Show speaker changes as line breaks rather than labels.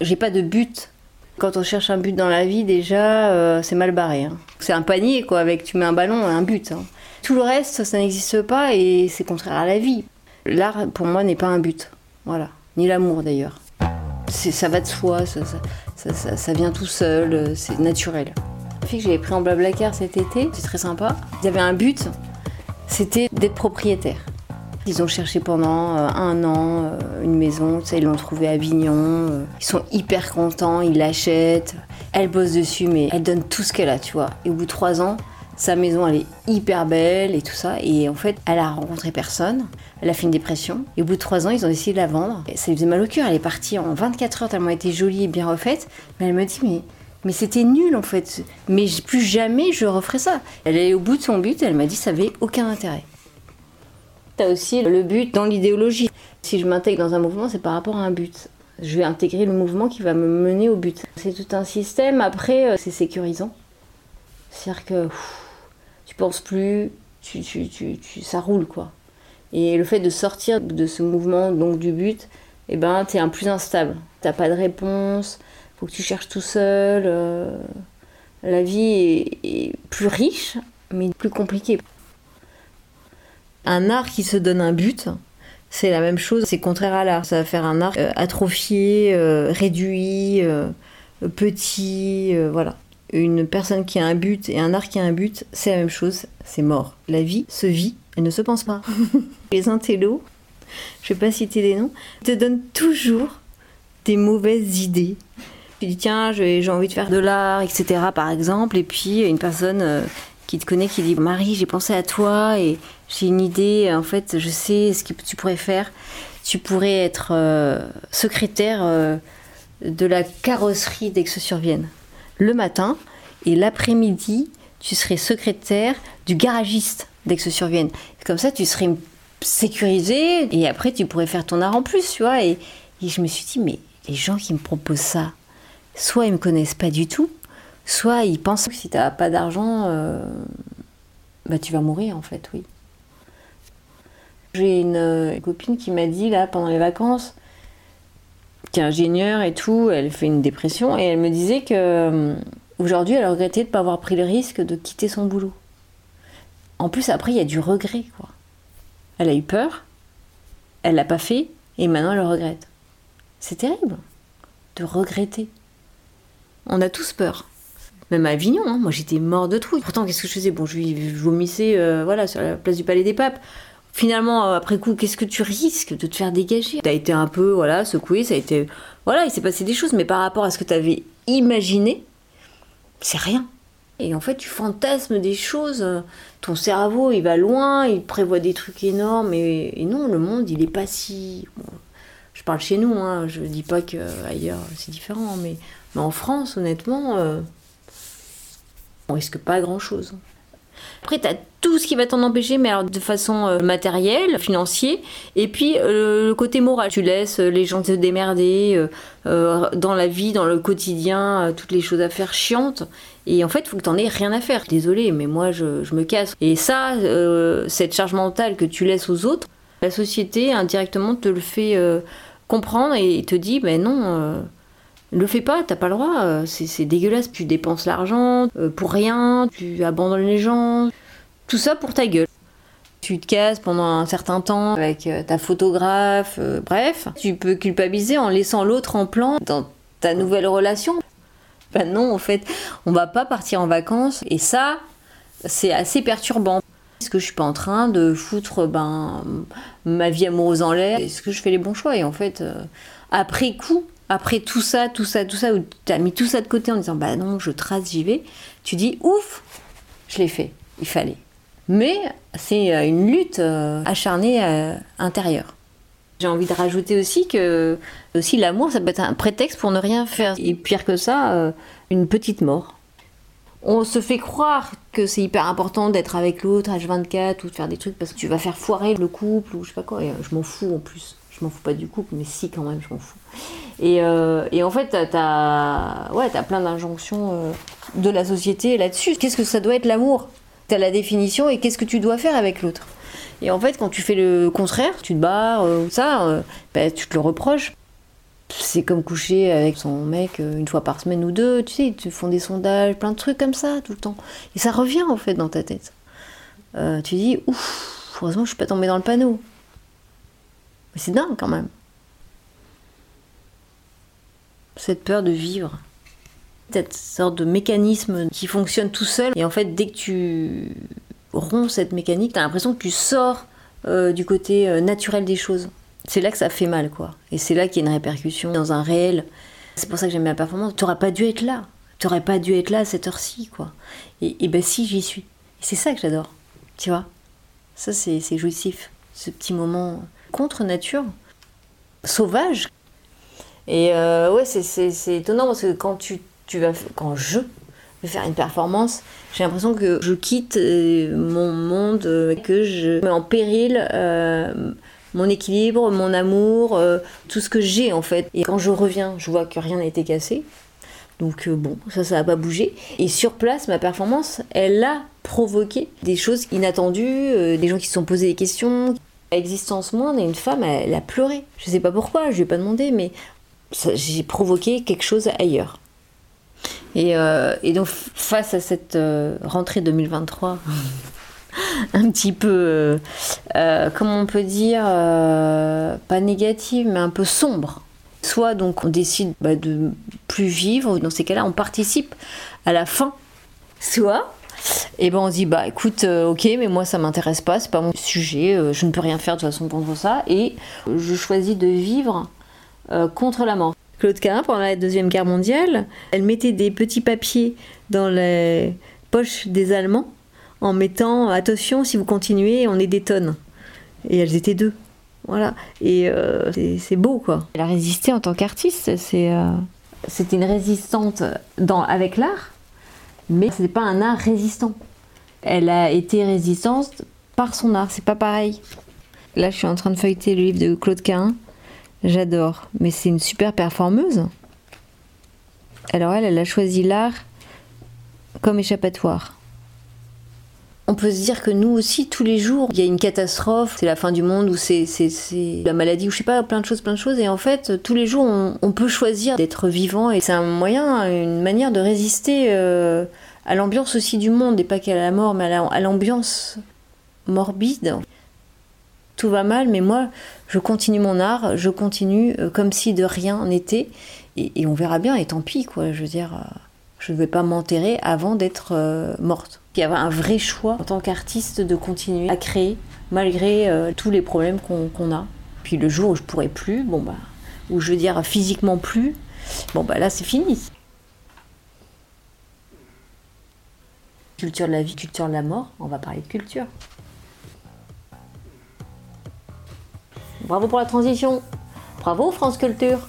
J'ai pas de but. Quand on cherche un but dans la vie, déjà, euh, c'est mal barré. hein. C'est un panier, quoi, avec tu mets un ballon et un but. hein. Tout le reste, ça n'existe pas et c'est contraire à la vie. L'art, pour moi, n'est pas un but. Voilà. Ni l'amour, d'ailleurs. Ça va de soi, ça, ça, ça- vient tout seul, euh, c'est naturel. La fille que j'avais pris en Blablacar cet été, c'est très sympa. Ils avaient un but, c'était d'être propriétaire. Ils ont cherché pendant euh, un an euh, une maison, ils l'ont trouvée à Avignon. euh, Ils sont hyper contents, ils l'achètent. Elle bosse dessus, mais elle donne tout ce qu'elle a, tu vois. Et au bout de trois ans, sa maison, elle est hyper belle et tout ça. Et en fait, elle a rencontré personne. Elle a fait une dépression. Et au bout de trois ans, ils ont décidé de la vendre. Et ça lui faisait mal au cœur. Elle est partie en 24 heures tellement elle était jolie et bien refaite. Mais elle me dit, mais, mais c'était nul en fait. Mais plus jamais je referai ça. Elle est au bout de son but. Elle m'a dit, ça avait aucun intérêt. T'as aussi le but dans l'idéologie. Si je m'intègre dans un mouvement, c'est par rapport à un but. Je vais intégrer le mouvement qui va me mener au but. C'est tout un système. Après, euh, c'est sécurisant. C'est-à-dire que pff, tu penses plus, tu, tu, tu, tu- ça roule quoi. Et le fait de sortir de ce mouvement, donc du but, eh ben, t'es un plus instable. T'as pas de réponse, faut que tu cherches tout seul. euh, la vie est plus riche, mais plus compliquée. Un art qui se donne un but, c'est la même chose, c'est contraire à l'art. Ça va faire un art euh, atrophié, euh, réduit, euh, petit, voilà. Une personne qui a un but et un art qui a un but, c'est la même chose, c'est mort. La vie se vit, elle ne se pense pas. Les intellos, je vais pas citer les noms, te donnent toujours des mauvaises idées. Tu dis tiens, j'ai envie de faire de l'art, etc. par exemple, et puis une personne qui te connaît qui dit Marie, j'ai pensé à toi et j'ai une idée, en fait, je sais ce que tu pourrais faire. Tu pourrais être euh, secrétaire euh, de la carrosserie d'Aix-sur-Vienne le matin et l'après-midi, tu serais secrétaire du garagiste d'Aix-sur-Vienne. Comme ça, tu serais sécurisé et après, tu pourrais faire ton art en plus, tu vois. Et, et je me suis dit, mais les gens qui me proposent ça, soit ils me connaissent pas du tout, soit ils pensent que si tu n'as pas d'argent, euh, bah, tu vas mourir en fait, oui. J'ai une euh, copine qui m'a dit là pendant les vacances, qui est ingénieure et tout, elle fait une dépression et elle me disait que euh, aujourd'hui elle regrettait de ne pas avoir pris le risque de quitter son boulot. En plus après il y a du regret quoi. Elle a eu peur, elle l'a pas fait et maintenant elle le regrette. C'est terrible de regretter. On a tous peur. Même à Avignon, hein, moi j'étais mort de trouille. Pourtant, qu'est-ce que je faisais? Bon, je, je vomissais euh, voilà, sur la place du Palais des Papes. Finalement, euh, après coup, qu'est-ce que tu risques de te faire dégager? T'as été un peu voilà, secoué, ça a été. Voilà, il s'est passé des choses, mais par rapport à ce que t'avais imaginé, c'est rien. Et en fait, tu fantasmes des choses. euh, Ton cerveau, il va loin, il prévoit des trucs énormes. Et, non, le monde, il est pas si. je parle chez nous, hein, je dis pas qu'ailleurs c'est différent, mais, en France, honnêtement, on risque pas grand chose. Après, tu as tout ce qui va t'en empêcher, mais alors de façon euh, matérielle, financière, et puis euh, le côté moral. Tu laisses euh, les gens se démerder dans la vie, dans le quotidien, toutes les choses à faire chiantes. Et en fait, il faut que t'en aies rien à faire. Désolée, mais moi, je, me casse. Et ça, cette charge mentale que tu laisses aux autres, la société indirectement te le fait comprendre et te dit, ben non. Euh, le fais pas, t'as pas le droit, euh, c'est dégueulasse, tu dépenses l'argent euh, pour rien, tu abandonnes les gens, tout ça pour ta gueule. Tu te casses pendant un certain temps avec euh, ta photographe, bref, tu peux culpabiliser en laissant l'autre en plan dans ta nouvelle relation. Ben non, en fait, on va pas partir en vacances et ça, c'est assez perturbant. Est-ce que je suis pas en train de foutre ben, ma vie amoureuse en l'air? Est-ce que je fais les bons choix? Et en fait, après coup, après tout ça, tout ça, tout ça, où tu as mis tout ça de côté en disant bah non, je trace, j'y vais, tu dis ouf, je l'ai fait, il fallait. Mais c'est euh, une lutte euh, acharnée euh, intérieure. J'ai envie de rajouter aussi que aussi l'amour, ça peut être un prétexte pour ne rien faire. Et pire que ça, une petite mort. On se fait croire que c'est hyper important d'être avec l'autre H24 ou de faire des trucs parce que tu vas faire foirer le couple ou je sais pas quoi. Et, je m'en fous en plus. Je m'en fous pas du couple, mais si quand même, je m'en fous. Et, euh, et en fait, t'as as, ouais, as plein d'injonctions euh, de la société là-dessus. Qu'est-ce que ça doit être l'amour? T'as la définition et qu'est-ce que tu dois faire avec l'autre? Et en fait, quand tu fais le contraire, tu te barres euh, ou ça, bah, tu te le reproches. C'est comme coucher avec son mec une fois par semaine ou deux, tu sais, ils font des sondages, plein de trucs comme ça tout le temps. Et ça revient en fait dans ta tête. Euh, tu dis, ouf, heureusement je suis pas tombée dans le panneau. Mais c'est dingue quand même. Cette peur de vivre. Cette sorte de mécanisme qui fonctionne tout seul. Et en fait, dès que tu romps cette mécanique, tu as l'impression que tu sors euh, du côté euh, naturel des choses. C'est là que ça fait mal, quoi. Et c'est là qu'il y a une répercussion dans un réel. C'est pour ça que j'aime la performance. Tu n'aurais pas dû être là. Tu n'aurais pas dû être là à cette heure-ci, quoi. Et, et ben si, j'y suis. Et c'est ça que j'adore. Tu vois? Ça, c'est jouissif. Ce petit moment contre nature, sauvage. Et euh, ouais, c'est étonnant parce que quand tu, tu vas, quand je vais faire une performance, j'ai l'impression que je quitte euh, mon monde, euh, que je mets en péril mon équilibre, mon amour, tout ce que j'ai en fait. Et quand je reviens, je vois que rien n'a été cassé. Donc bon, ça, ça n'a pas bougé. Et sur place, ma performance, elle a provoqué des choses inattendues, des gens qui se sont posés des questions, existence moindre et une femme, elle, a pleuré. Je sais pas pourquoi, je lui ai pas demandé, mais j'ai provoqué quelque chose ailleurs. Et, euh, donc, face à cette euh, rentrée 2023, un petit peu, euh, comment on peut dire, pas négative, mais un peu sombre. Soit donc on décide bah, de plus vivre, dans ces cas-là, on participe à la fin. Soit et ben on se dit bah écoute euh, ok mais moi ça m'intéresse pas c'est pas mon sujet euh, je ne peux rien faire de toute façon contre ça. Et je choisis de vivre euh, contre la mort. Claude Carin pendant la deuxième guerre mondiale elle mettait des petits papiers dans les poches des Allemands en mettant attention si vous continuez on est des tonnes. Et elles étaient deux. Voilà. Et c'est beau quoi. Elle a résisté en tant qu'artiste c'est c'était une résistante dans avec l'art mais ce n'est pas un art résistant. Elle a été résistante par son art, c'est pas pareil. Là, je suis en train de feuilleter le livre de Claude Cain. J'adore, mais c'est une super performeuse. Alors elle, elle a choisi l'art comme échappatoire. On peut se dire que nous aussi, tous les jours, il y a une catastrophe, c'est la fin du monde, ou c'est la maladie, ou je sais pas, plein de choses, plein de choses. Et en fait, tous les jours, on, peut choisir d'être vivant. Et c'est un moyen, une manière de résister euh, à l'ambiance aussi du monde, et pas qu'à la mort, mais à l'ambiance morbide. Tout va mal, mais moi, je continue mon art, je continue euh, comme si de rien n'était. Et, on verra bien, et tant pis, quoi. Je veux dire, euh, je ne vais pas m'enterrer avant d'être morte il y avait un vrai choix en tant qu'artiste de continuer à créer malgré euh, tous les problèmes qu'on a. Puis le jour où je pourrais plus, bon bah, où je veux dire physiquement plus, bon bah là c'est fini. Culture de la vie, culture de la mort, on va parler de culture. Bravo pour la transition. Bravo France Culture.